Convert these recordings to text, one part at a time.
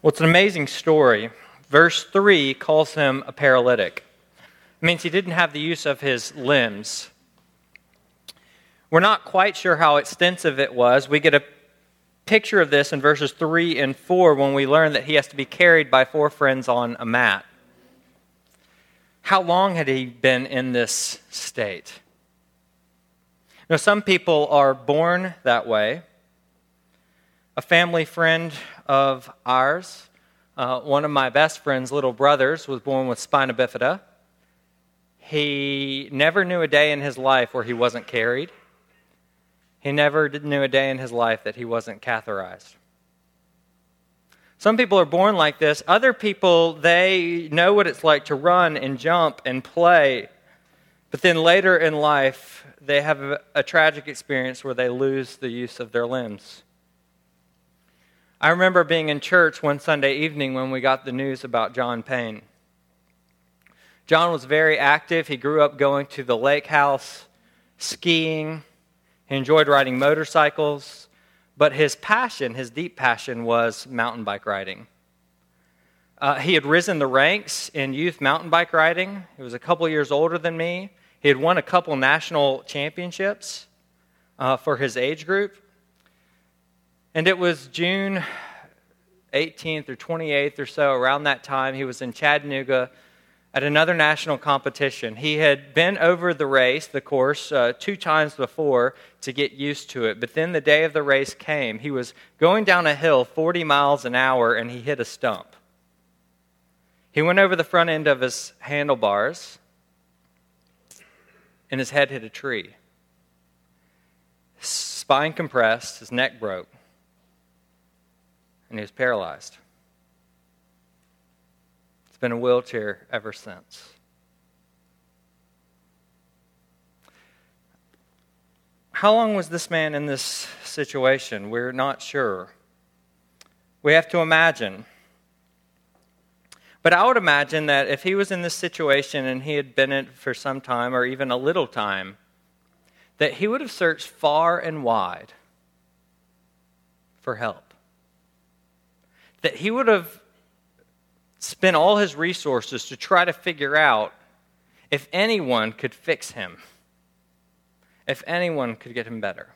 Well, it's an amazing story. Verse 3 calls him a paralytic. It means he didn't have the use of his limbs. We're not quite sure how extensive it was. We get a picture of this in verses 3 and 4 when we learn that he has to be carried by four friends on a mat. How long had he been in this state? Now, some people are born that way. A family friend of ours, uh, one of my best friend's little brothers, was born with spina bifida. He never knew a day in his life where he wasn't carried. He never knew a day in his life that he wasn't catheterized. Some people are born like this. Other people, they know what it's like to run and jump and play. But then later in life, they have a, a tragic experience where they lose the use of their limbs. I remember being in church one Sunday evening when we got the news about John Payne. John was very active. He grew up going to the lake house, skiing, he enjoyed riding motorcycles, but his passion, his deep passion, was mountain bike riding. Uh, he had risen the ranks in youth mountain bike riding. He was a couple years older than me. He had won a couple national championships uh, for his age group. And it was June 18th or 28th or so, around that time, he was in Chattanooga at another national competition. He had been over the race, the course, uh, two times before to get used to it. But then the day of the race came. He was going down a hill 40 miles an hour and he hit a stump. He went over the front end of his handlebars and his head hit a tree. Spine compressed, his neck broke, and he was paralyzed He's been in a wheelchair ever since. How long was this man in this situation? We're not sure. We have to imagine. But I would imagine that if he was in this situation and he had been in it for some time or even a little time, that he would have searched far and wide for help. That he would have spent all his resources to try to figure out if anyone could fix him, if anyone could get him better.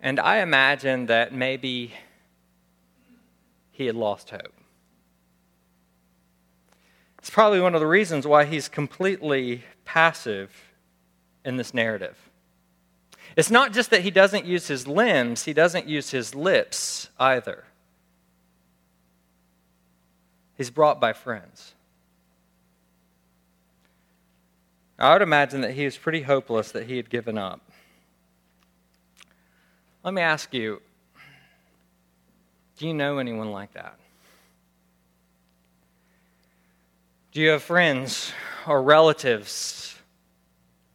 And I imagine that maybe he had lost hope. It's probably one of the reasons why he's completely passive in this narrative. It's not just that he doesn't use his limbs, he doesn't use his lips either. He's brought by friends. I would imagine that he was pretty hopeless that he had given up. Let me ask you do you know anyone like that? Do you have friends or relatives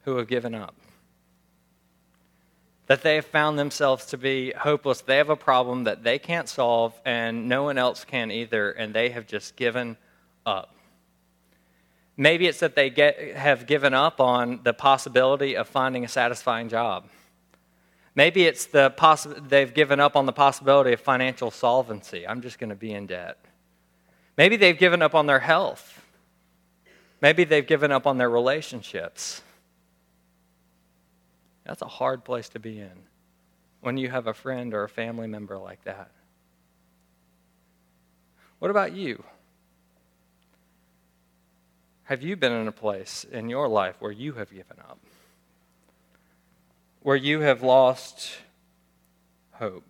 who have given up? That they have found themselves to be hopeless. They have a problem that they can't solve, and no one else can either, and they have just given up. Maybe it's that they get, have given up on the possibility of finding a satisfying job. Maybe it's the possi- they've given up on the possibility of financial solvency. I'm just going to be in debt. Maybe they've given up on their health. Maybe they've given up on their relationships. That's a hard place to be in when you have a friend or a family member like that. What about you? Have you been in a place in your life where you have given up? Where you have lost hope?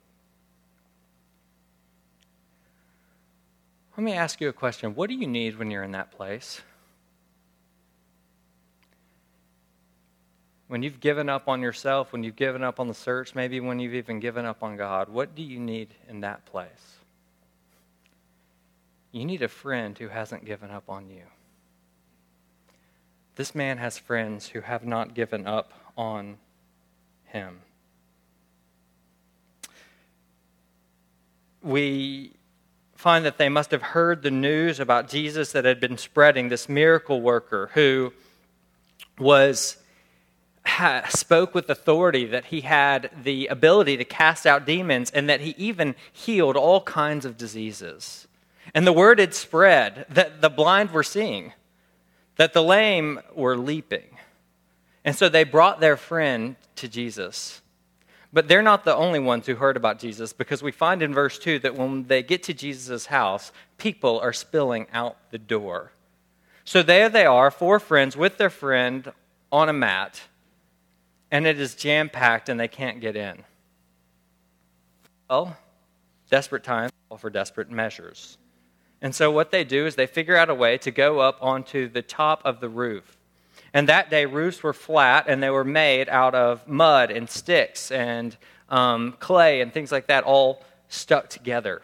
Let me ask you a question. What do you need when you're in that place? When you've given up on yourself, when you've given up on the search, maybe when you've even given up on God, what do you need in that place? You need a friend who hasn't given up on you. This man has friends who have not given up on him. We find that they must have heard the news about Jesus that had been spreading, this miracle worker who was spoke with authority, that he had the ability to cast out demons, and that he even healed all kinds of diseases. And the word had spread that the blind were seeing, that the lame were leaping. And so they brought their friend to Jesus. But they're not the only ones who heard about Jesus because we find in verse 2 that when they get to Jesus' house, people are spilling out the door. So there they are, four friends with their friend on a mat, and it is jam packed and they can't get in. Well, desperate times call for desperate measures. And so what they do is they figure out a way to go up onto the top of the roof. And that day, roofs were flat and they were made out of mud and sticks and um, clay and things like that, all stuck together.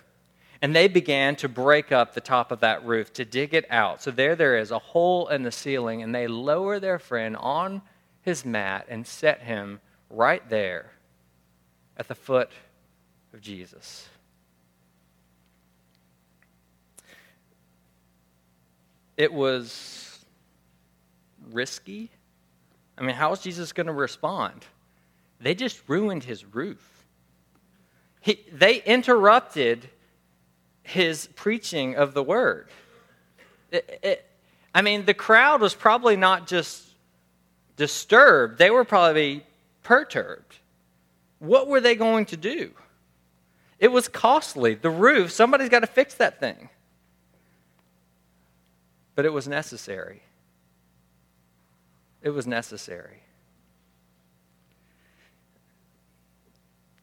And they began to break up the top of that roof to dig it out. So there there is a hole in the ceiling, and they lower their friend on his mat and set him right there at the foot of Jesus. It was risky. I mean, how is Jesus going to respond? They just ruined his roof. He, they interrupted his preaching of the word. It, it, I mean, the crowd was probably not just disturbed, they were probably perturbed. What were they going to do? It was costly. The roof, somebody's got to fix that thing. But it was necessary. It was necessary.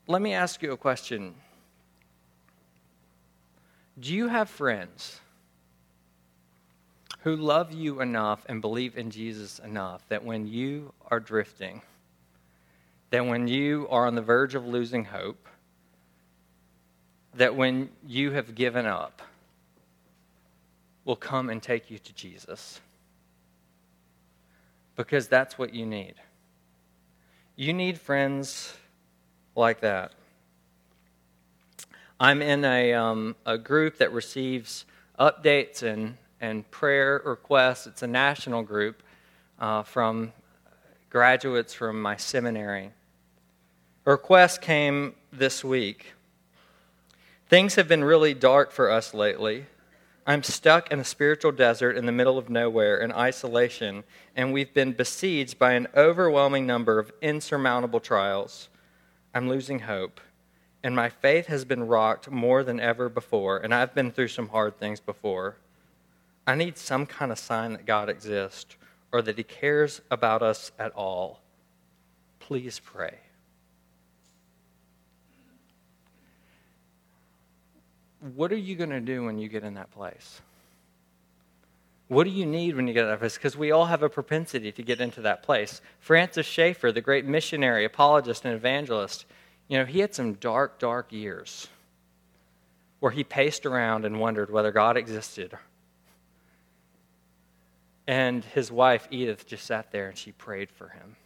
Let me ask you a question. Do you have friends who love you enough and believe in Jesus enough that when you are drifting, that when you are on the verge of losing hope, that when you have given up, will come and take you to Jesus? Because that's what you need. You need friends like that. I'm in a, um, a group that receives updates and, and prayer requests. It's a national group uh, from graduates from my seminary. A request came this week. Things have been really dark for us lately. I'm stuck in a spiritual desert in the middle of nowhere in isolation, and we've been besieged by an overwhelming number of insurmountable trials. I'm losing hope and my faith has been rocked more than ever before, and I've been through some hard things before. I need some kind of sign that God exists or that He cares about us at all. Please pray. What are you going to do when you get in that place? What do you need when you get in that place? Because we all have a propensity to get into that place. Francis Schaeffer, the great missionary, apologist, and evangelist, you know, he had some dark, dark years where he paced around and wondered whether God existed. And his wife, Edith, just sat there and she prayed for him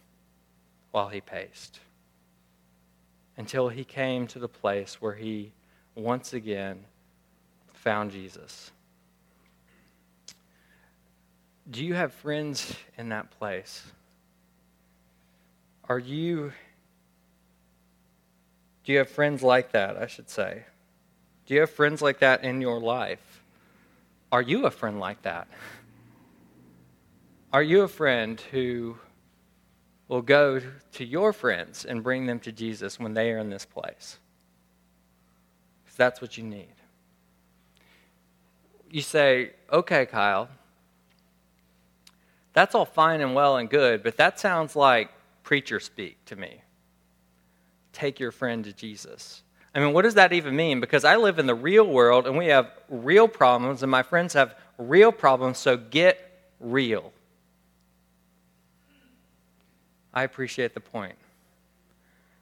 while he paced until he came to the place where he once again found Jesus. Do you have friends in that place? Are you do you have friends like that, I should say? Do you have friends like that in your life? Are you a friend like that? Are you a friend who will go to your friends and bring them to Jesus when they are in this place? Because that's what you need. You say, okay, Kyle, that's all fine and well and good, but that sounds like preacher speak to me take your friend to Jesus. I mean, what does that even mean? Because I live in the real world and we have real problems, and my friends have real problems, so get real. I appreciate the point.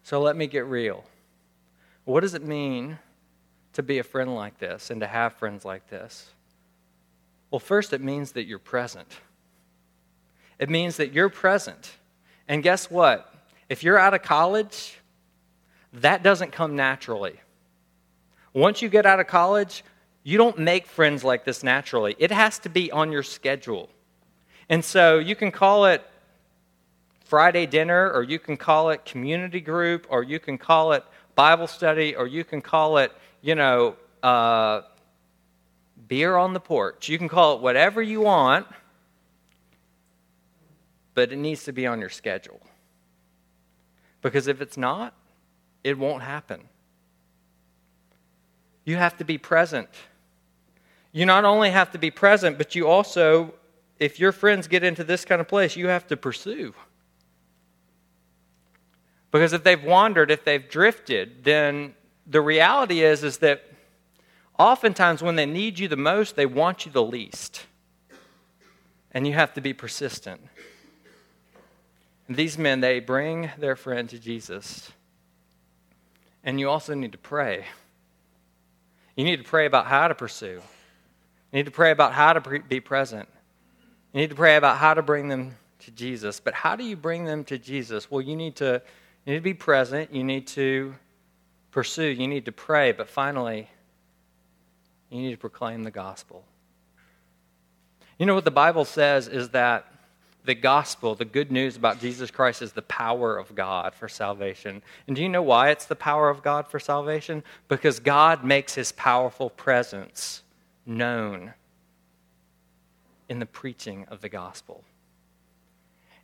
So let me get real. What does it mean to be a friend like this and to have friends like this? Well, first, it means that you're present. It means that you're present. And guess what? If you're out of college, that doesn't come naturally. Once you get out of college, you don't make friends like this naturally. It has to be on your schedule. And so you can call it Friday dinner, or you can call it community group, or you can call it Bible study, or you can call it, you know, uh, beer on the porch. You can call it whatever you want, but it needs to be on your schedule. Because if it's not, it won't happen. You have to be present. You not only have to be present, but you also, if your friends get into this kind of place, you have to pursue. Because if they've wandered, if they've drifted, then the reality is, is that oftentimes when they need you the most, they want you the least. And you have to be persistent. And these men, they bring their friend to Jesus. And you also need to pray. You need to pray about how to pursue. You need to pray about how to be present. You need to pray about how to bring them to Jesus. But how do you bring them to Jesus? Well, you need to you need to be present, you need to pursue, you need to pray, but finally you need to proclaim the gospel. You know what the Bible says is that the gospel, the good news about Jesus Christ, is the power of God for salvation. And do you know why it's the power of God for salvation? Because God makes his powerful presence known in the preaching of the gospel.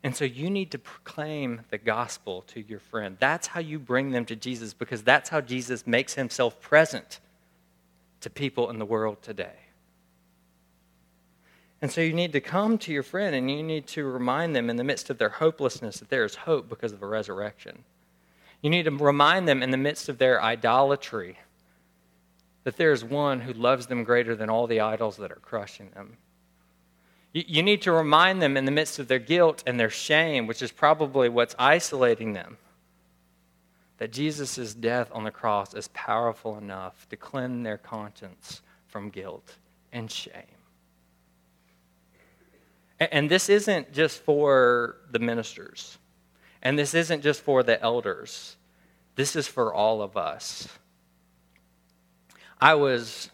And so you need to proclaim the gospel to your friend. That's how you bring them to Jesus because that's how Jesus makes himself present to people in the world today. And so you need to come to your friend and you need to remind them in the midst of their hopelessness that there is hope because of a resurrection. You need to remind them in the midst of their idolatry that there is one who loves them greater than all the idols that are crushing them. You need to remind them in the midst of their guilt and their shame, which is probably what's isolating them, that Jesus' death on the cross is powerful enough to cleanse their conscience from guilt and shame. And this isn't just for the ministers, and this isn't just for the elders. This is for all of us. I was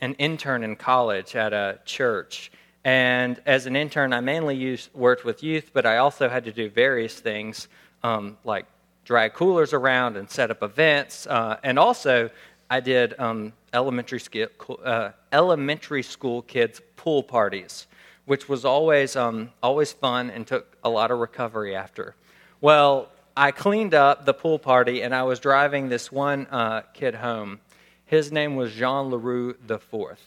an intern in college at a church. And as an intern, I mainly used, worked with youth, but I also had to do various things um, like drag coolers around and set up events. Uh, and also, I did um, elementary, uh, elementary school kids' pool parties which was always, um, always fun and took a lot of recovery after. Well, I cleaned up the pool party and I was driving this one uh, kid home. His name was Jean Leroux IV.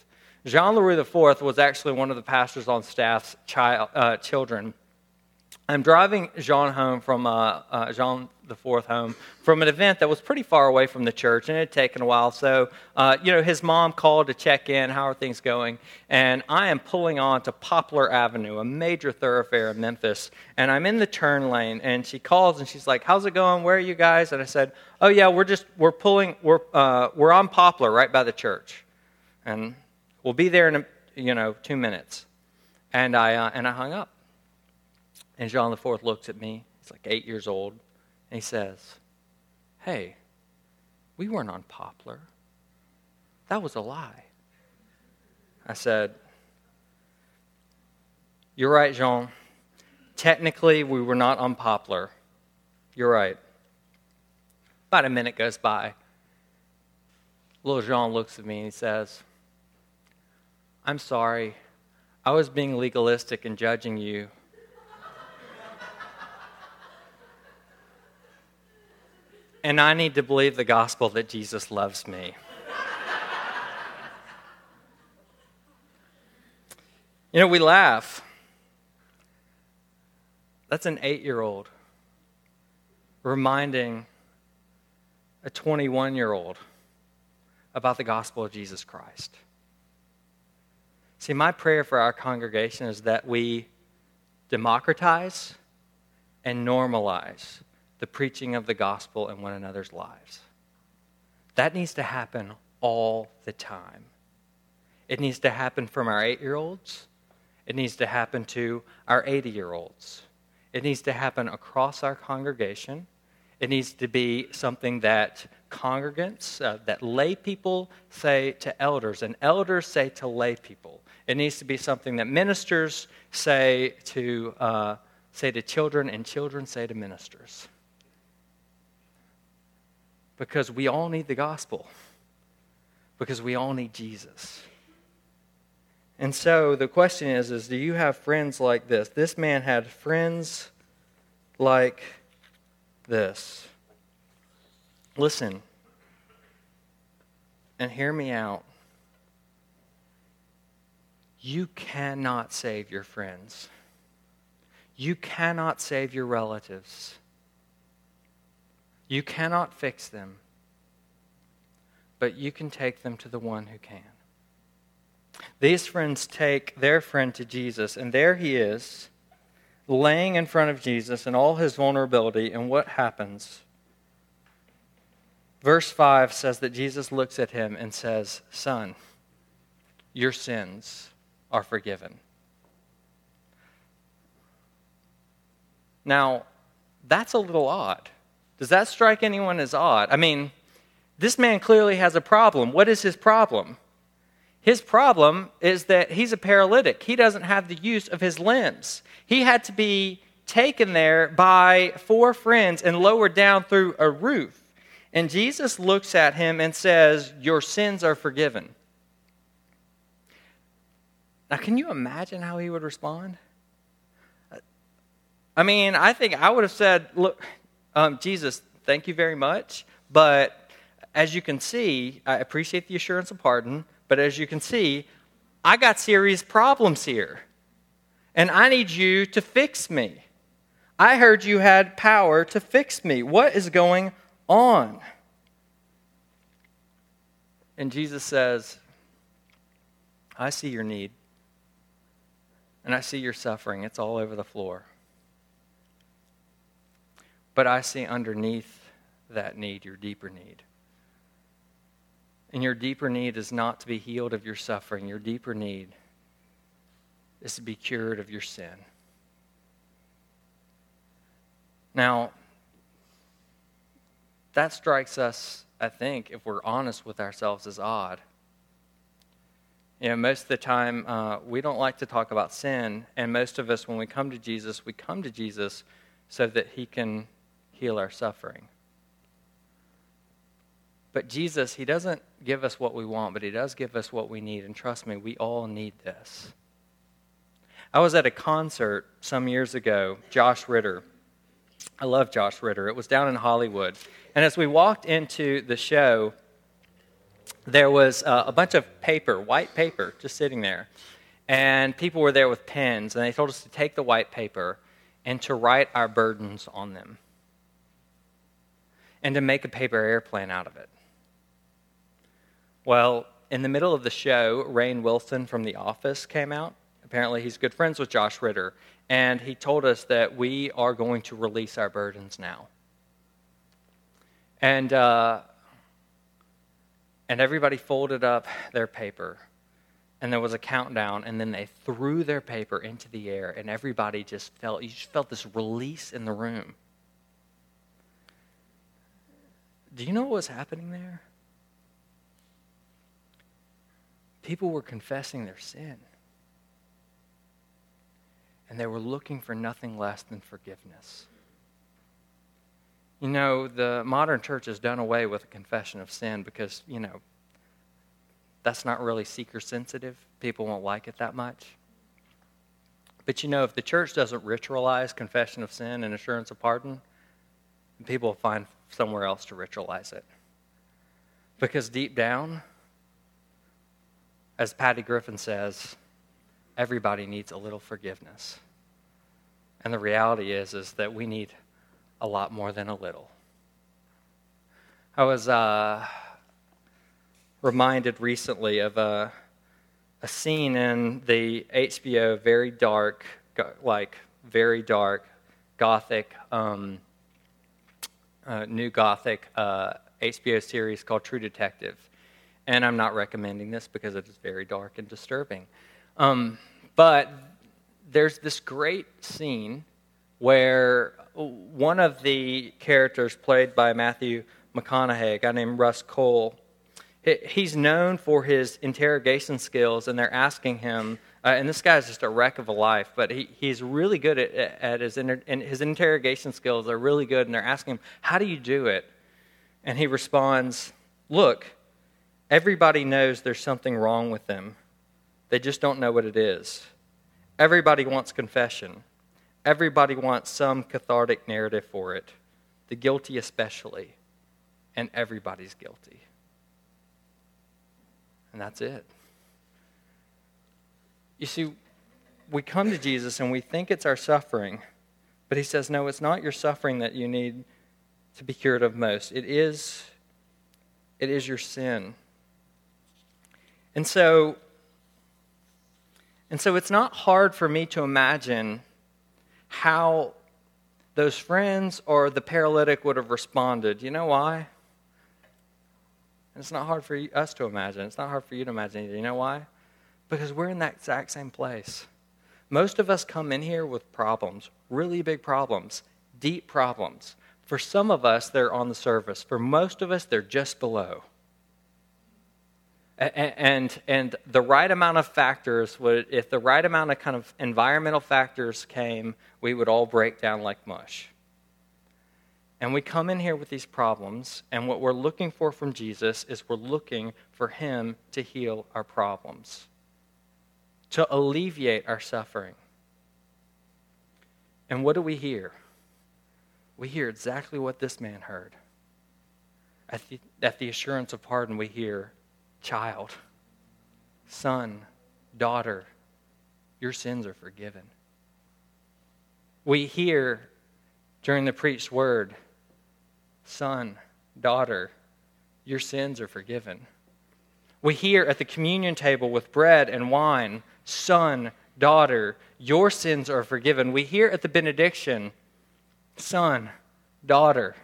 Jean Leroux IV was actually one of the pastors on staff's child, uh, children. I'm driving Jean home from uh, uh, Jean the fourth home from an event that was pretty far away from the church, and it had taken a while. So, uh, you know, his mom called to check in. How are things going? And I am pulling on to Poplar Avenue, a major thoroughfare in Memphis, and I'm in the turn lane. And she calls and she's like, "How's it going? Where are you guys?" And I said, "Oh yeah, we're just we're pulling we're uh, we're on Poplar right by the church, and we'll be there in a, you know two minutes." And I uh, and I hung up. And Jean the Fourth looks at me. He's like eight years old. And he says, Hey, we weren't on Poplar. That was a lie. I said, You're right, Jean. Technically, we were not on Poplar. You're right. About a minute goes by. Little Jean looks at me and he says, I'm sorry. I was being legalistic and judging you and I need to believe the gospel that Jesus loves me. you know, we laugh. That's an eight year old reminding a 21 year old about the gospel of Jesus Christ. See, my prayer for our congregation is that we democratize and normalize the preaching of the gospel in one another's lives. That needs to happen all the time. It needs to happen from our eight year olds, it needs to happen to our 80 year olds, it needs to happen across our congregation. It needs to be something that congregants, uh, that lay people say to elders, and elders say to lay people. It needs to be something that ministers say to uh, say to children, and children say to ministers. Because we all need the gospel, because we all need Jesus. And so the question is, is do you have friends like this? This man had friends like this. Listen and hear me out. You cannot save your friends. You cannot save your relatives. You cannot fix them. But you can take them to the one who can. These friends take their friend to Jesus, and there he is, laying in front of Jesus in all his vulnerability. And what happens? Verse 5 says that Jesus looks at him and says, Son, your sins are forgiven. Now, that's a little odd. Does that strike anyone as odd? I mean, this man clearly has a problem. What is his problem? His problem is that he's a paralytic. He doesn't have the use of his limbs. He had to be taken there by four friends and lowered down through a roof. And Jesus looks at him and says, Your sins are forgiven. Now, can you imagine how he would respond? I mean, I think I would have said, Look, um, Jesus, thank you very much. But as you can see, I appreciate the assurance of pardon. But as you can see, I got serious problems here. And I need you to fix me. I heard you had power to fix me. What is going on? And Jesus says, I see your need. And I see your suffering. It's all over the floor. But I see underneath that need your deeper need. And your deeper need is not to be healed of your suffering. Your deeper need is to be cured of your sin. Now, that strikes us, I think, if we're honest with ourselves, as odd. You know, most of the time, uh, we don't like to talk about sin, and most of us, when we come to Jesus, we come to Jesus so that He can heal our suffering. But Jesus, He doesn't give us what we want, but He does give us what we need. And trust me, we all need this. I was at a concert some years ago, Josh Ritter. I love Josh Ritter. It was down in Hollywood. And as we walked into the show, there was uh, a bunch of paper, white paper, just sitting there. And people were there with pens, and they told us to take the white paper and to write our burdens on them and to make a paper airplane out of it. Well, in the middle of the show, Rainn Wilson from The Office came out. Apparently, he's good friends with Josh Ritter. And he told us that we are going to release our burdens now. And, uh, and everybody folded up their paper. And there was a countdown. And then they threw their paper into the air. And everybody just felt, you just felt this release in the room. Do you know what was happening there? People were confessing their sin. And they were looking for nothing less than forgiveness. You know, the modern church has done away with a confession of sin because, you know, that's not really seeker sensitive. People won't like it that much. But you know, if the church doesn't ritualize confession of sin and assurance of pardon, people will find somewhere else to ritualize it. Because deep down, as Patty Griffin says, everybody needs a little forgiveness. And the reality is, is that we need a lot more than a little. I was uh, reminded recently of a, a scene in the HBO very dark, like very dark, gothic, um, uh, new gothic uh, HBO series called True Detective. And I'm not recommending this because it is very dark and disturbing. Um, but there's this great scene where one of the characters played by Matthew McConaughey, a guy named Rust Cohle, He's known for his interrogation skills, and they're asking him, uh, and this guy's just a wreck of a life, but he, he's really good at, at his, inter, and his interrogation skills are really good, and they're asking him, How do you do it? And he responds, Look, everybody knows there's something wrong with them, they just don't know what it is. Everybody wants confession, everybody wants some cathartic narrative for it, the guilty especially, and everybody's guilty. And that's it. You see, we come to Jesus and we think it's our suffering, but he says, no, it's not your suffering that you need to be cured of most. It is, it is your sin. And so, and so it's not hard for me to imagine how those friends or the paralytic would have responded. You know why? It's not hard for us to imagine. It's not hard for you to imagine either. You know why? Because we're in that exact same place. Most of us come in here with problems, really big problems, deep problems. For some of us, they're on the surface. For most of us, they're just below. And, and the right amount of factors would, if the right amount of kind of environmental factors came, we would all break down like mush. And we come in here with these problems, and what we're looking for from Jesus is we're looking for Him to heal our problems, to alleviate our suffering. And what do we hear? We hear exactly what this man heard. At the, at the assurance of pardon, we hear, Child, son, daughter, your sins are forgiven. We hear during the preached word, Son, daughter, your sins are forgiven. We hear at the communion table with bread and wine, Son, daughter, your sins are forgiven. We hear at the benediction, Son, daughter,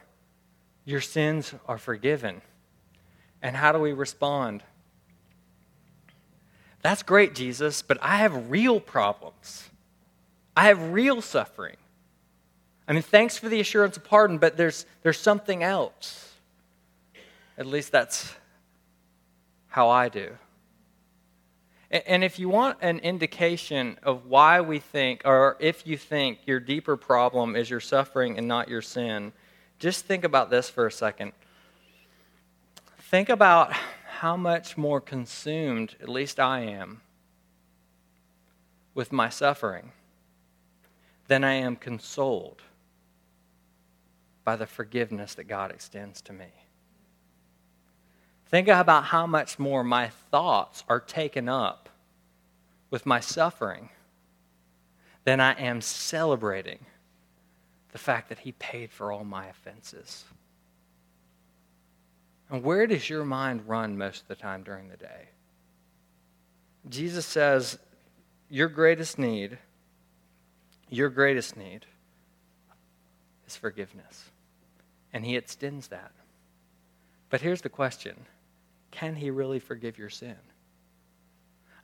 your sins are forgiven. And how do we respond? That's great, Jesus, but I have real problems. I have real suffering. I mean, thanks for the assurance of pardon, but there's, there's something else. At least that's how I do. And, if you want an indication of why we think, or if you think your deeper problem is your suffering and not your sin, just think about this for a second. Think about how much more consumed, at least I am, with my suffering than I am consoled by the forgiveness that God extends to me. Think about how much more my thoughts are taken up with my suffering than I am celebrating the fact that He paid for all my offenses. And where does your mind run most of the time during the day? Jesus says, Your greatest need, your greatest need is forgiveness. And he extends that. But here's the question Can he really forgive your sin?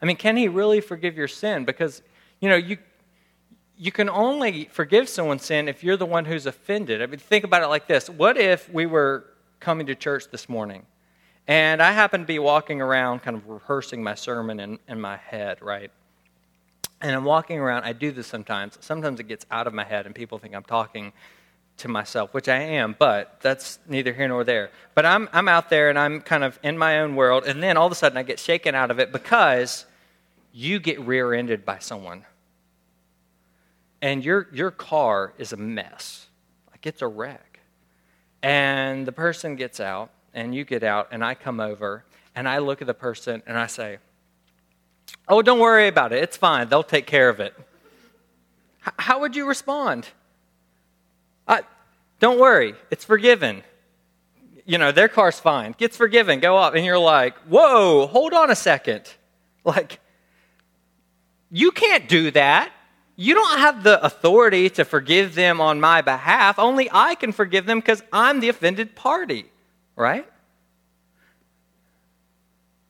I mean, can he really forgive your sin? Because, you know, you, you can only forgive someone's sin if you're the one who's offended. I mean, think about it like this What if we were coming to church this morning and I happened to be walking around, kind of rehearsing my sermon in, in my head, right? And I'm walking around. I do this sometimes. Sometimes it gets out of my head, and people think I'm talking to myself, which I am, but that's neither here nor there. But I'm, I'm out there and I'm kind of in my own world, and then all of a sudden I get shaken out of it because you get rear ended by someone. And your, your car is a mess. Like it's a wreck. And the person gets out, and you get out, and I come over, and I look at the person and I say, Oh, don't worry about it. It's fine. They'll take care of it. H- how would you respond? Don't worry, it's forgiven. You know, their car's fine. Gets forgiven. Go up. And you're like, whoa, hold on a second. Like, you can't do that. You don't have the authority to forgive them on my behalf. Only I can forgive them because I'm the offended party, right?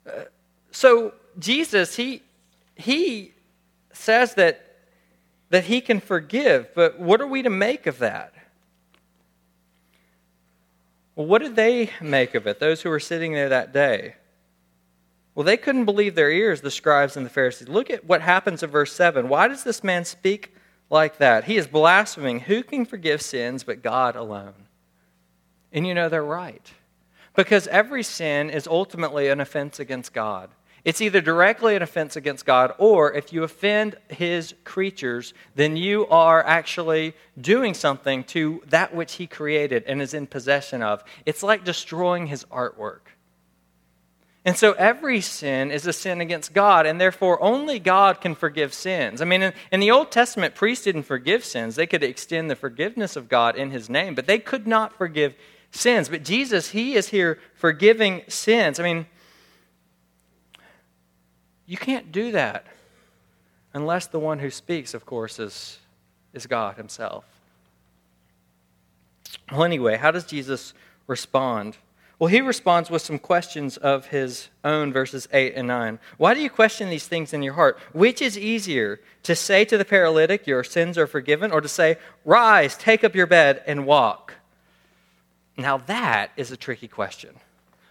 Uh, so Jesus, he, he says that, that he can forgive, but what are we to make of that? Well, what did they make of it, those who were sitting there that day? Well, they couldn't believe their ears, the scribes and the Pharisees. Look at what happens in verse 7. Why does this man speak like that? He is blaspheming. Who can forgive sins but God alone? And you know they're right. Because every sin is ultimately an offense against God. It's either directly an offense against God, or if you offend His creatures, then you are actually doing something to that which He created and is in possession of. It's like destroying His artwork. And so every sin is a sin against God, and therefore only God can forgive sins. I mean, in, in, the Old Testament, priests didn't forgive sins. They could extend the forgiveness of God in His name, but they could not forgive sins. But Jesus, He is here forgiving sins. I mean, you can't do that unless the one who speaks, of course, is, is God Himself. Well, anyway, how does Jesus respond? Well, he responds with some questions of his own, verses 8 and 9. Why do you question these things in your heart? Which is easier, to say to the paralytic, Your sins are forgiven, or to say, Rise, take up your bed, and walk? Now, that is a tricky question.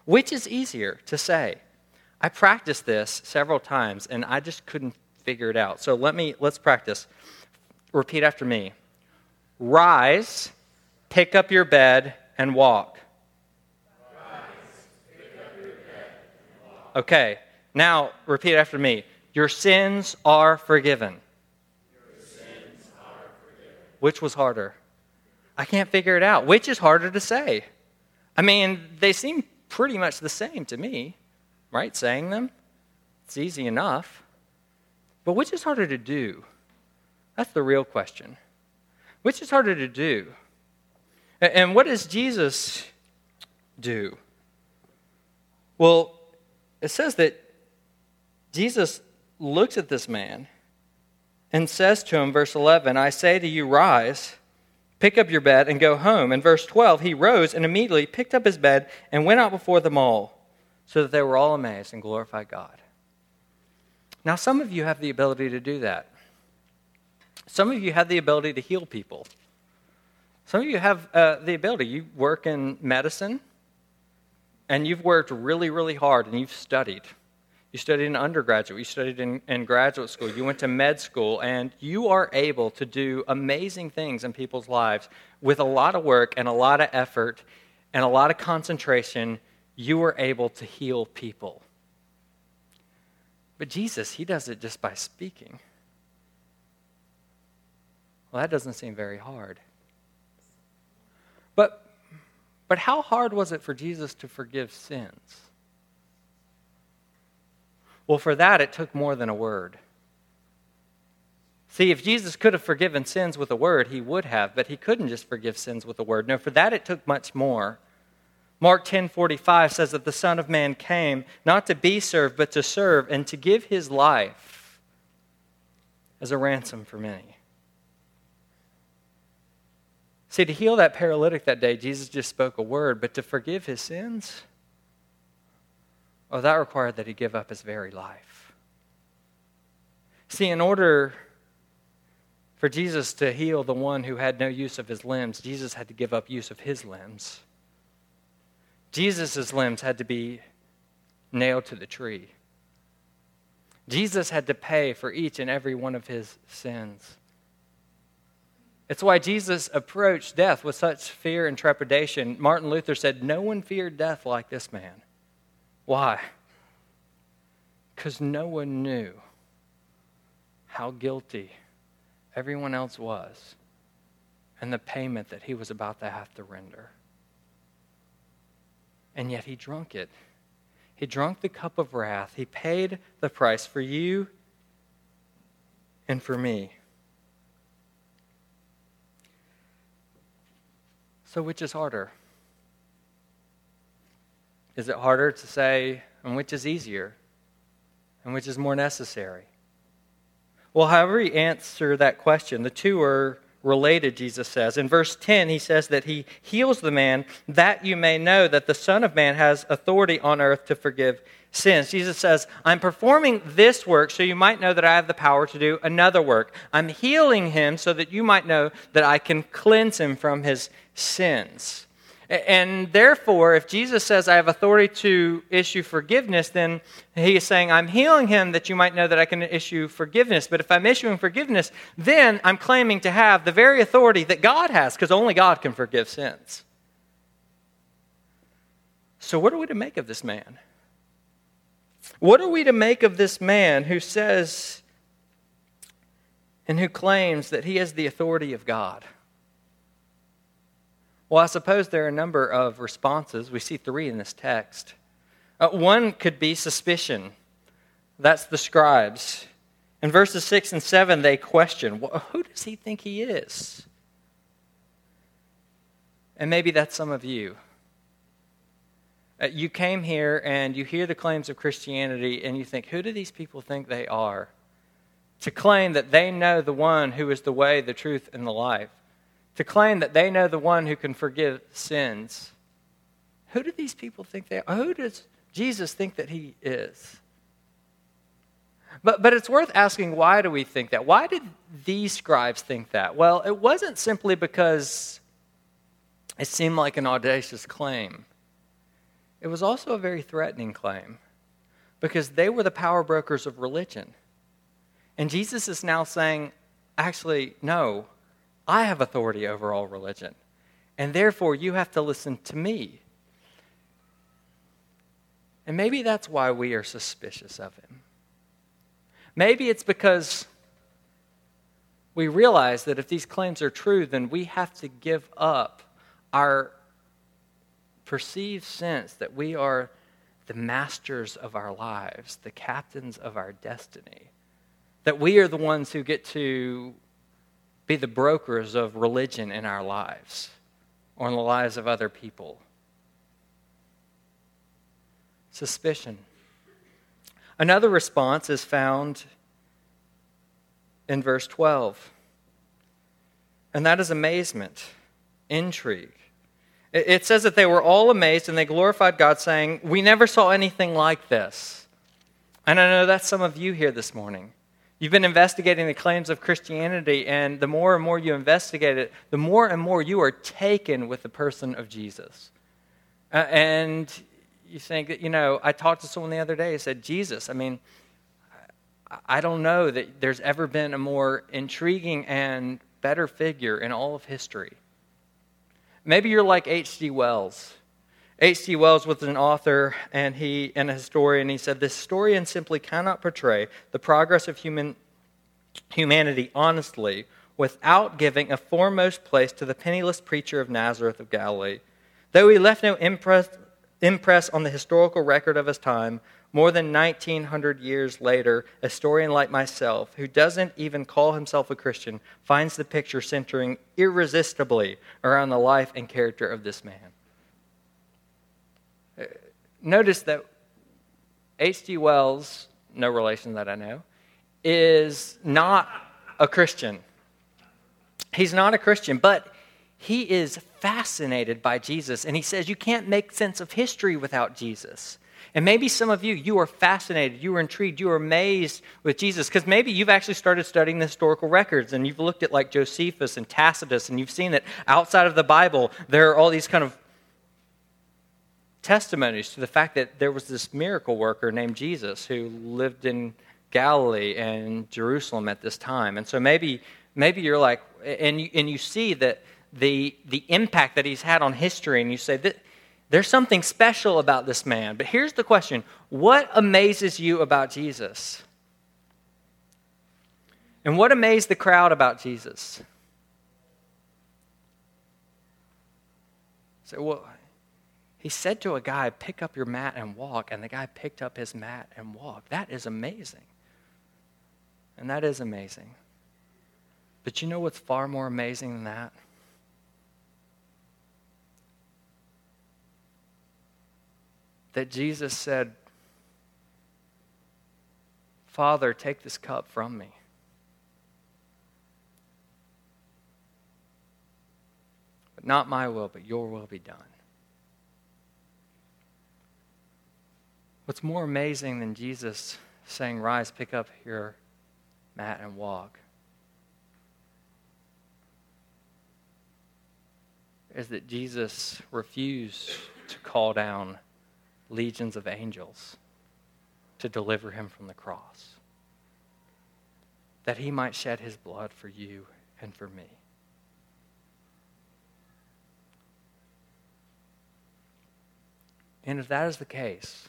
Which is easier to say? I practiced this several times, and I just couldn't figure it out. So let me, let's practice. Repeat after me Rise, pick up your bed, and walk. Okay, now repeat after me. Your sins are forgiven. Sins are forgiven. Which was harder? I can't figure it out. Which is harder to say? I mean, they seem pretty much the same to me, right? Saying them? It's easy enough. But which is harder to do? That's the real question. Which is harder to do? And what does Jesus do? Well, it says that Jesus looks at this man and says to him, verse 11, I say to you, rise, pick up your bed, and go home. In verse 12, he rose and immediately picked up his bed and went out before them all, so that they were all amazed and glorified God. Now, some of you have the ability to do that. Some of you have the ability to heal people. Some of you have uh, the ability. You work in medicine, and you've worked really, really hard and you've studied. You studied in undergraduate, you studied in, in, graduate school, you went to med school, and you are able to do amazing things in people's lives with a lot of work and a lot of effort and a lot of concentration. You are able to heal people. But Jesus, he does it just by speaking. Well, that doesn't seem very hard. But but how hard was it for Jesus to forgive sins? Well, for that, it took more than a word. See, if Jesus could have forgiven sins with a word, he would have, but he couldn't just forgive sins with a word. No, for that, it took much more. Mark 10:45 says that the Son of Man came not to be served, but to serve and to give his life as a ransom for many. See, to heal that paralytic that day, Jesus just spoke a word, but to forgive his sins, oh, that required that he give up his very life. See, in order for Jesus to heal the one who had no use of his limbs, Jesus had to give up use of his limbs. Jesus' limbs had to be nailed to the tree. Jesus had to pay for each and every one of his sins. It's why Jesus approached death with such fear and trepidation. Martin Luther said, No one feared death like this man. Why? Because no one knew how guilty everyone else was and the payment that he was about to have to render. And yet he drank it. He drank the cup of wrath. He paid the price for you and for me. So, which is harder? Is it harder to say, and which is easier? And which is more necessary? Well, however you answer that question, the two are related, Jesus says. In verse 10, he says that he heals the man that you may know that the Son of Man has authority on earth to forgive sins. Jesus says, I'm performing this work so you might know that I have the power to do another work. I'm healing him so that you might know that I can cleanse him from his sins. And therefore, if Jesus says, I have authority to issue forgiveness, then he is saying, I'm healing him that you might know that I can issue forgiveness. But if I'm issuing forgiveness, then I'm claiming to have the very authority that God has, because only God can forgive sins. So, what are we to make of this man? What are we to make of this man who says and who claims that he has the authority of God? Well, I suppose there are a number of responses. We see three in this text. Uh, one could be suspicion. That's the scribes. In verses 6 and 7, they question well, who does he think he is? And maybe that's some of you. Uh, you came here and you hear the claims of Christianity and you think, who do these people think they are? To claim that they know the one who is the way, the truth, and the life to claim that they know the one who can forgive sins. Who do these people think they are? Who does Jesus think that he is? But, but it's worth asking why do we think that? Why did these scribes think that? Well, it wasn't simply because it seemed like an audacious claim, it was also a very threatening claim because they were the power brokers of religion. And Jesus is now saying, actually, no, I have authority over all religion. And therefore, you have to listen to me. And maybe that's why we are suspicious of him. Maybe it's because we realize that if these claims are true, then we have to give up our perceived sense that we are the masters of our lives, the captains of our destiny, that we are the ones who get to be the brokers of religion in our lives or in the lives of other people. Suspicion. Another response is found in verse 12, and that is amazement, intrigue. It says that they were all amazed and they glorified God, saying, We never saw anything like this. And I know that's some of you here this morning. You've been investigating the claims of Christianity, and the more and more you investigate it, the more and more you are taken with the person of Jesus. Uh, and you think, you know, I talked to someone the other day who said, Jesus, I mean, I don't know that there's ever been a more intriguing and better figure in all of history. Maybe you're like H.G. Wells. H.G. Wells was an author and he and a historian. He said, "This historian simply cannot portray the progress of human humanity honestly without giving a foremost place to the penniless preacher of Nazareth of Galilee. Though he left no impress, impress on the historical record of his time, more than 1900 years later, a historian like myself, who doesn't even call himself a Christian, finds the picture centering irresistibly around the life and character of this man." Uh, notice that H.G. Wells, no relation that I know, is not a Christian. He's not a Christian, but he is fascinated by Jesus. And he says, You can't make sense of history without Jesus. And maybe some of you, you are fascinated, you are intrigued, you are amazed with Jesus, because maybe you've actually started studying the historical records and you've looked at like Josephus and Tacitus, and you've seen that outside of the Bible, there are all these kind of testimonies to the fact that there was this miracle worker named Jesus who lived in Galilee and Jerusalem at this time. And so maybe maybe you're like and you, and you see that the the impact that he's had on history and you say that there's something special about this man. But here's the question, what amazes you about Jesus? And what amazed the crowd about Jesus? So, well, he said to a guy, Pick up your mat and walk. And the guy picked up his mat and walked. That is amazing. And that is amazing. But you know what's far more amazing than that? That Jesus said, Father, take this cup from me. But not my will, but your will be done. What's more amazing than Jesus saying, Rise, pick up your mat, and walk? is that Jesus refused to call down legions of angels to deliver him from the cross, that he might shed his blood for you and for me. And if that is the case,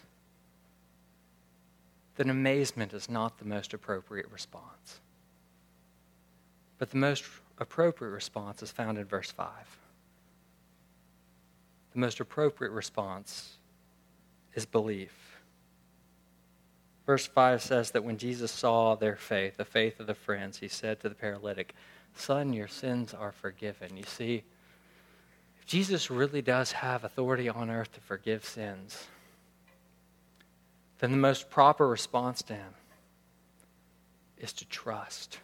then amazement is not the most appropriate response. But the most appropriate response is found in verse 5. The most appropriate response is belief. Verse 5 says that when Jesus saw their faith, the faith of the friends, he said to the paralytic, Son, your sins are forgiven. You see, if Jesus really does have authority on earth to forgive sins, then the most proper response to him is to trust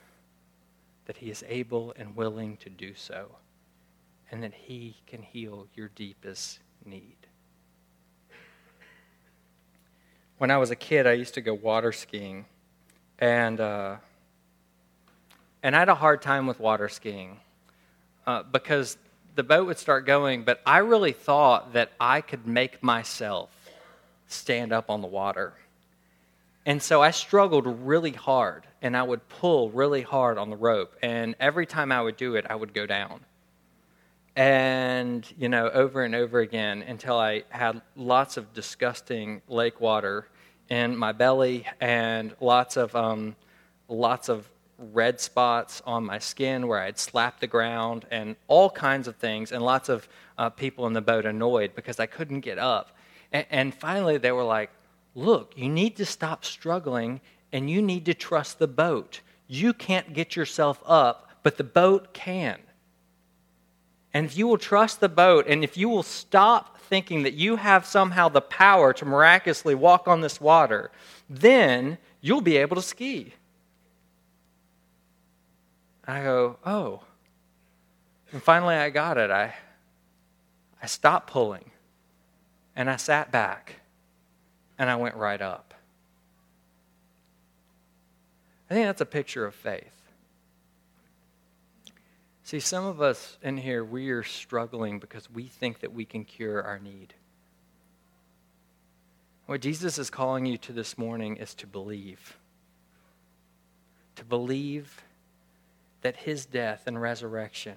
that he is able and willing to do so, and that he can heal your deepest need. When I was a kid, I used to go water skiing, and uh, and I had a hard time with water skiing uh, because the boat would start going, but I really thought that I could make myself stand up on the water. And so I struggled really hard, and I would pull really hard on the rope. And every time I would do it, I would go down. And, you know, over and over again until I had lots of disgusting lake water in my belly and lots of, um, lots of red spots on my skin where I'd slapped the ground and all kinds of things, and lots of uh, people in the boat annoyed because I couldn't get up. And, and finally, they were like, Look, you need to stop struggling and you need to trust the boat. You can't get yourself up, but the boat can. And if you will trust the boat and if you will stop thinking that you have somehow the power to miraculously walk on this water, then you'll be able to ski. I go, oh. And finally I got it. I, I stopped pulling and I sat back and I went right up. I think that's a picture of faith. See, some of us in here, we are struggling because we think that we can cure our need. What Jesus is calling you to this morning is to believe. To believe that his death and resurrection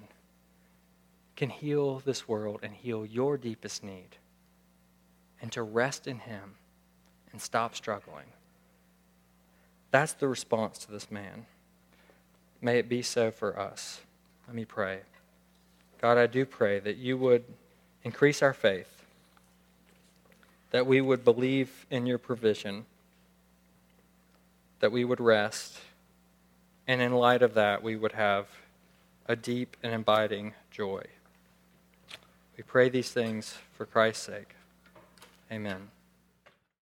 can heal this world and heal your deepest need, and to rest in him and stop struggling. That's the response to this man. May it be so for us. Let me pray. God, I do pray that you would increase our faith, that we would believe in your provision, that we would rest, and in light of that, we would have a deep and abiding joy. We pray these things for Christ's sake. Amen.